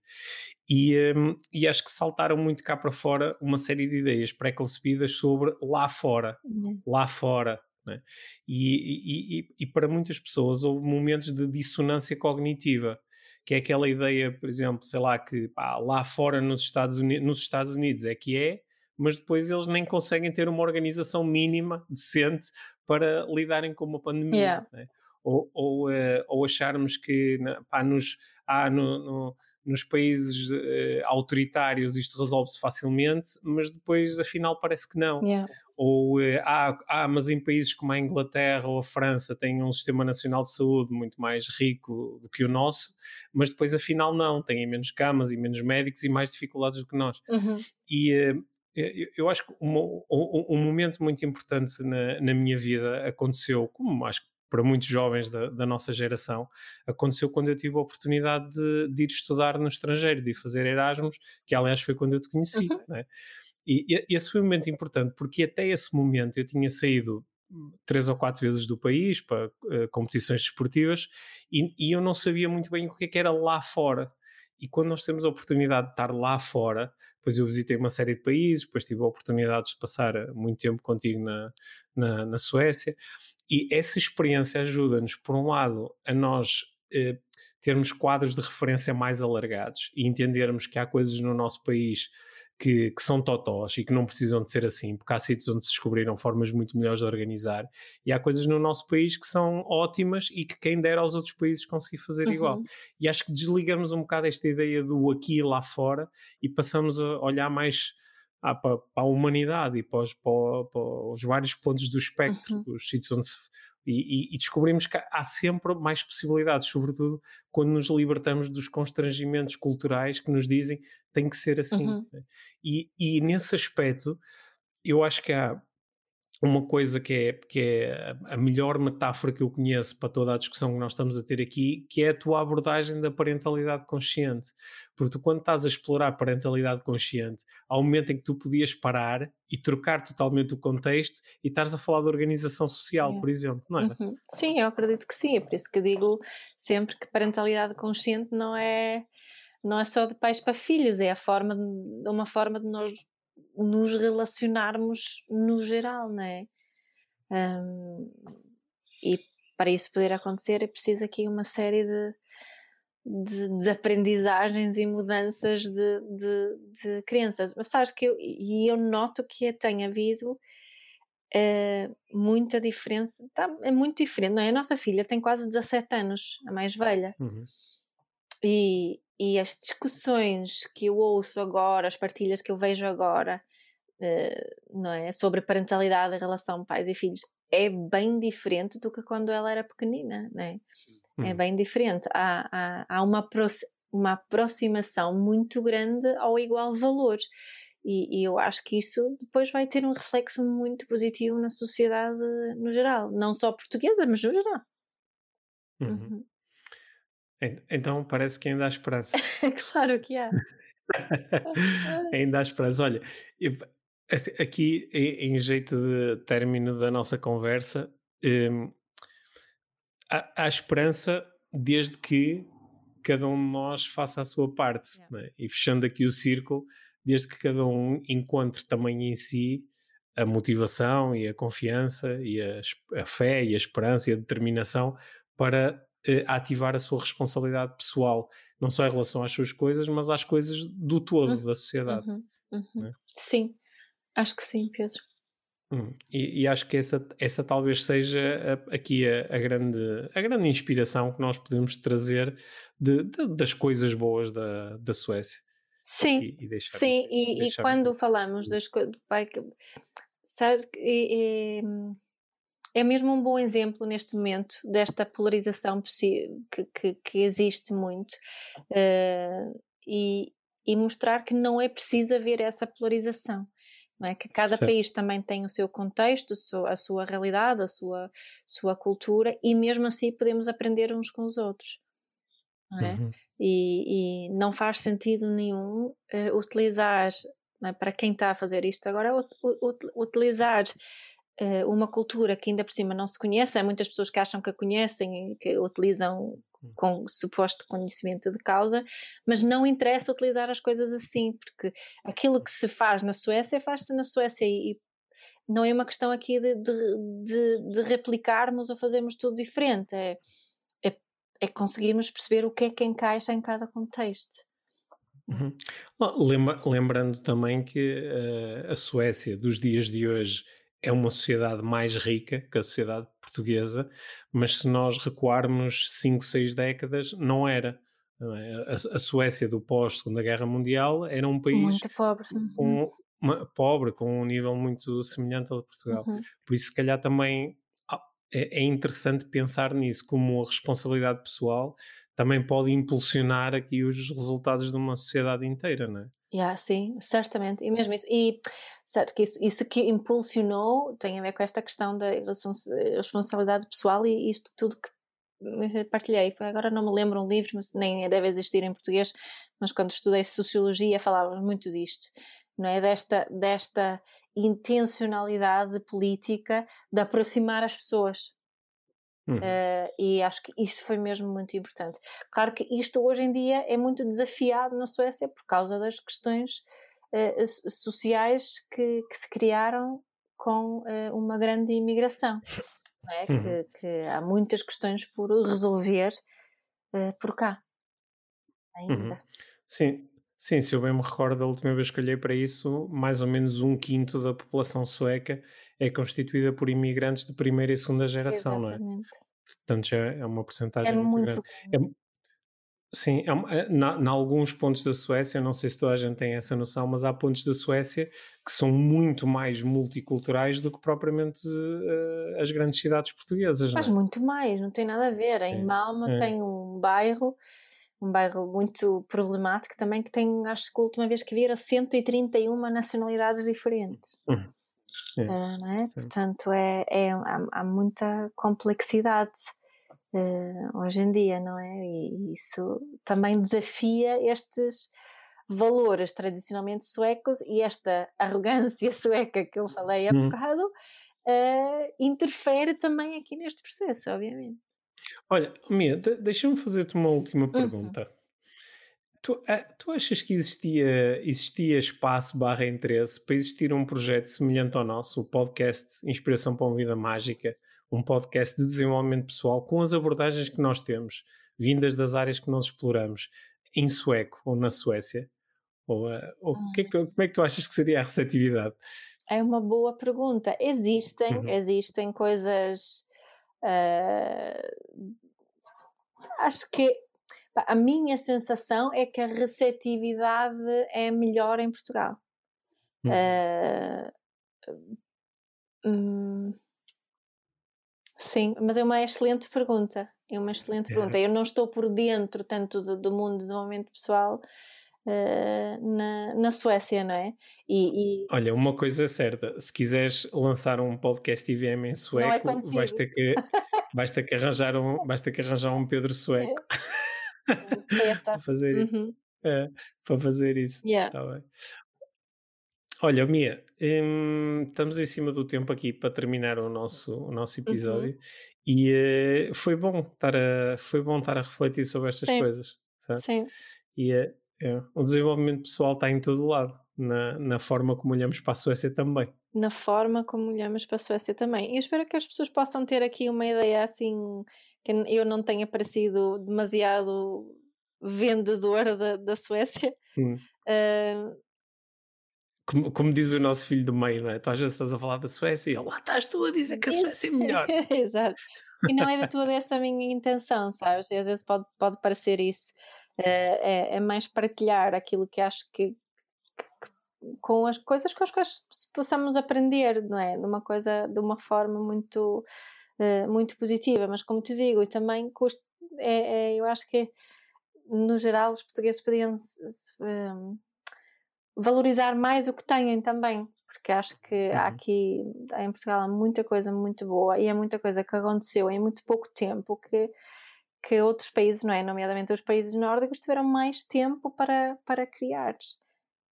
E, um, e, acho que saltaram muito cá para fora uma série de ideias pré-concebidas sobre lá fora, uhum. lá fora. Né? E, e, e, para muitas pessoas houve momentos de dissonância cognitiva, que é aquela ideia, por exemplo, sei lá, que pá, lá fora nos Estados, Unidos, nos Estados Unidos é que é, mas depois eles nem conseguem ter uma organização mínima, decente, para lidarem com uma pandemia. Yeah. Né? Ou, ou, uh, ou, acharmos que pá, nos, ah, no, no nos países uh, autoritários isto resolve-se facilmente, mas depois afinal parece que não. Yeah. Ou uh, ah, ah, mas em países como a Inglaterra ou a França têm um sistema nacional de saúde muito mais rico do que o nosso, mas depois afinal não, têm menos camas e menos médicos e mais dificuldades do que nós. Uhum. E eu acho que um, um, um, momento muito importante na, na minha vida aconteceu, como acho que para muitos jovens da, da, nossa geração, aconteceu quando eu tive a oportunidade de, de, ir estudar no estrangeiro, de ir fazer Erasmus, que aliás foi quando eu te conheci. Uhum. Né? E, e, esse foi um momento importante, porque até esse momento eu tinha saído hum, três ou quatro vezes do país para uh, competições desportivas e, e, eu não sabia muito bem o que, é que era lá fora. E quando nós temos a oportunidade de estar lá fora, depois eu visitei uma série de países, depois tive a oportunidade de passar eh, muito tempo contigo na, na, na Suécia, e essa experiência ajuda-nos, por um lado, a nós eh, termos quadros de referência mais alargados e entendermos que há coisas no nosso país que, que, são totós e que não precisam de ser assim, porque há sítios onde se descobriram formas muito melhores de organizar, e há coisas no nosso país que são ótimas e que quem dera aos outros países conseguir fazer uhum. igual. E acho que desligamos um bocado esta ideia do aqui e lá fora e passamos a olhar mais ah, para, para, a humanidade e para os, para, para os, vários pontos do espectro uhum. dos sítios onde se. E, e, e, descobrimos que há sempre mais possibilidades, sobretudo quando nos libertamos dos constrangimentos culturais que nos dizem tem que ser assim. Uhum. E, e nesse aspecto, eu acho que há uma coisa que é, que é a melhor metáfora que eu conheço para toda a discussão que nós estamos a ter aqui, que é a tua abordagem da parentalidade consciente. Porque tu, quando estás a explorar a parentalidade consciente, há um momento em que tu podias parar e trocar totalmente o contexto e estás a falar de organização social, é. por exemplo, não é? Uhum. Sim, eu acredito que sim. É por isso que digo sempre que parentalidade consciente não é não é só de pais para filhos, é a forma de, uma forma de nós nos relacionarmos no geral, não é? Um, e para isso poder acontecer é preciso aqui uma série de, de desaprendizagens e mudanças de, de, de crenças. Mas sabes que eu, e eu noto que tem havido uh, muita diferença, tá, é muito diferente, não é? A nossa filha tem quase 17 anos, a mais velha. Uhum. E, e as discussões que eu ouço agora, as partilhas que eu vejo agora, uh, não é? Sobre parentalidade em relação a pais e filhos, é bem diferente do que quando ela era pequenina, não é? É uhum. bem diferente. Há, há, há uma, uma aproximação muito grande ao igual valor. E, e, eu acho que isso depois vai ter um reflexo muito positivo na sociedade no geral, não só portuguesa, mas no geral. Uhum. Uhum. Então parece que ainda há esperança. claro que há. ainda há esperança. Olha, assim, aqui em, em, jeito de término da nossa conversa, um, há, há, esperança desde que cada um de nós faça a sua parte. Yeah. Né? E fechando aqui o círculo, desde que cada um encontre também em si a motivação e a confiança e a, a fé e a esperança e a determinação para uh, a ativar a sua responsabilidade pessoal, não só em relação às suas coisas, mas às coisas do todo uhum. da sociedade. Uhum. Uhum. É? Sim, acho que sim, Pedro. Hum, e, e, acho que essa, essa talvez seja a, aqui a, a, grande, a grande inspiração que nós podemos trazer de, de, das coisas boas da, da Suécia. Sim, e, e sim, e, e quando falamos das coisas, sabe, e, é mesmo um bom exemplo neste momento desta polarização que, que, que existe muito uh, e, e, mostrar que não é preciso haver essa polarização. é? Que cada certo. país também tem o seu contexto, a sua realidade, a sua, sua cultura, e mesmo assim podemos aprender uns com os outros. Não é? Uhum. E, e, não faz sentido nenhum uh, utilizar, é? para quem está a fazer isto agora, utilizar uh, uma cultura que ainda por cima não se conhece. Há muitas pessoas que acham que a conhecem e que utilizam Hum. com suposto conhecimento de causa, mas não interessa utilizar as coisas assim, porque aquilo que se faz na Suécia faz-se na Suécia e não é uma questão aqui de, de, de, de replicarmos ou fazermos tudo diferente, é, é, é, conseguirmos perceber o que é que encaixa em cada contexto. Uhum. Lembra, lembrando também que uh, a Suécia dos dias de hoje é uma sociedade mais rica que a sociedade portuguesa, mas se nós recuarmos 5, 6 décadas, não era. É? A, Suécia do pós-Segunda Guerra Mundial era um país muito pobre. Uhum. Com uma, pobre, com um nível muito semelhante ao de Portugal. Uhum. Por isso, se calhar, também é, é interessante pensar nisso como responsabilidade pessoal também pode impulsionar aqui os resultados de uma sociedade inteira, não é? Yeah, sim, certamente, e mesmo isso, e certo que isso, isso que impulsionou tem a ver com esta questão da responsabilidade pessoal e isto tudo que partilhei, agora não me lembro um livro, mas nem deve existir em português, mas quando estudei Sociologia falávamos muito disto, não é? Desta, desta intencionalidade política de aproximar as pessoas, Uhum. Uh, e acho que isso foi mesmo muito importante. Claro que isto hoje em dia é muito desafiado na Suécia por causa das questões uh, sociais que, que, se criaram com uh, uma grande imigração. É? Uhum. Que, que, há muitas questões por resolver por cá ainda. Uhum. Sim, Sim, se eu bem me recordo, da última vez que olhei para isso, mais ou menos um quinto da população sueca é constituída por imigrantes de primeira e segunda geração, Exatamente. não é? Portanto, já é uma porcentagem é muito, muito grande. É, sim, é, é, na, na, alguns pontos da Suécia, não sei se toda a gente tem essa noção, mas há pontos da Suécia que são muito mais multiculturais do que propriamente uh, as grandes cidades portuguesas. Mas é? muito mais, não tem nada a ver. Sim. Em Malma é. tem um bairro um bairro muito problemático também, que tem, acho que a última vez que vi era 131 nacionalidades diferentes. Uhum. Uh, é? Portanto, é, é, há, há muita complexidade uh, hoje em dia, não é? E isso também desafia estes valores tradicionalmente suecos e esta arrogância sueca que eu falei há uhum. bocado uh, interfere também aqui neste processo, obviamente. Olha, Mia, deixa-me fazer-te uma última uhum. pergunta. Uhum. Tu, eh, tu, achas que existia, existia espaço barra interesse para existir um projeto semelhante ao nosso, o podcast Inspiração para uma Vida Mágica, um podcast de desenvolvimento pessoal com as abordagens que nós temos, vindas das áreas que nós exploramos, em sueco ou na Suécia? Ou, uh, ou que é que tu, como é que tu achas que seria a receptividade? É uma boa pergunta. Existem, uhum. existem coisas Uh, acho que a minha sensação é que a receptividade é melhor em Portugal. Uh, hum, sim, mas é uma excelente pergunta. É uma excelente é. pergunta. Eu não estou por dentro tanto do, do mundo de desenvolvimento pessoal, Uh, na, na Suécia, não é? E, e, Olha, uma coisa é certa: se quiseres lançar um podcast IVM em é sueco, é vais, ter que, vais, ter que arranjar um, vais ter que arranjar um Pedro sueco é. para fazer uhum. isso. É, para fazer isso. Yeah. Tá bem. Olha, Mia, hum, estamos em cima do tempo aqui para terminar o nosso, o nosso uhum. episódio uhum. e uh, foi bom estar a, foi bom estar a refletir sobre estas Sim. coisas. Sabe? Sim. E, uh, é, o desenvolvimento pessoal está em todo lado, na, na forma como olhamos para a Suécia também. Na forma como olhamos para a Suécia também. E eu espero que as pessoas possam ter aqui uma ideia assim, que eu não tenha parecido demasiado vendedora da, da Suécia. Hum. Uh, como, como, diz o nosso filho do meio, não é? Tu às vezes estás a falar da Suécia e lá estás tu a dizer que a Suécia é melhor. Exato. E não é de toda essa a minha intenção, sabes? E às vezes pode, pode parecer isso. É, é, é, mais partilhar aquilo que acho que, que, com as coisas com as quais possamos aprender, não é? De uma coisa, de uma forma muito, uh, muito positiva, mas como te digo, e também custa, é, é, eu acho que no geral os portugueses podiam um, valorizar mais o que têm também, porque acho que uhum. há aqui, em Portugal, há muita coisa muito boa e é muita coisa que aconteceu em muito pouco tempo que, que outros países, não é? Nomeadamente os países nórdicos, tiveram mais tempo para, para criar,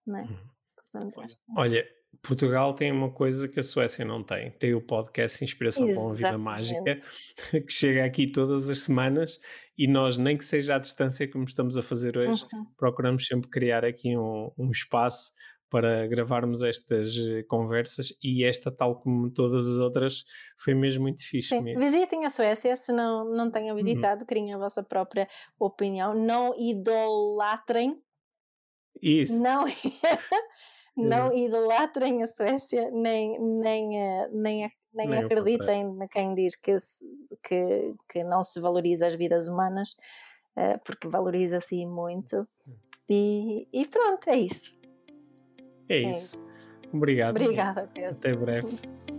não é? Uhum. Portanto, Olha, Portugal tem uma coisa que a Suécia não tem. Tem o podcast Inspiração para uma Vida Mágica, que chega aqui todas as semanas e nós, nem que seja à distância como estamos a fazer hoje, uhum. procuramos sempre criar aqui um, um, espaço para gravarmos estas eh, conversas e esta, tal como todas as outras, foi mesmo muito fixe. Sim. Mesmo. Visitem a Suécia, se não, não tenham uhum. visitado, uhum. criem a vossa própria opinião. Não idolatrem. Isso. Não não idolatrem a Suécia, nem, nem, uh, nem, nem, nem acreditem na quem diz que, que, que não se valoriza as vidas humanas, uh, porque valoriza-se muito. Hum. E, e, pronto, é isso. É, é isso. isso. Obrigado. Obrigada, Pedro. Até breve.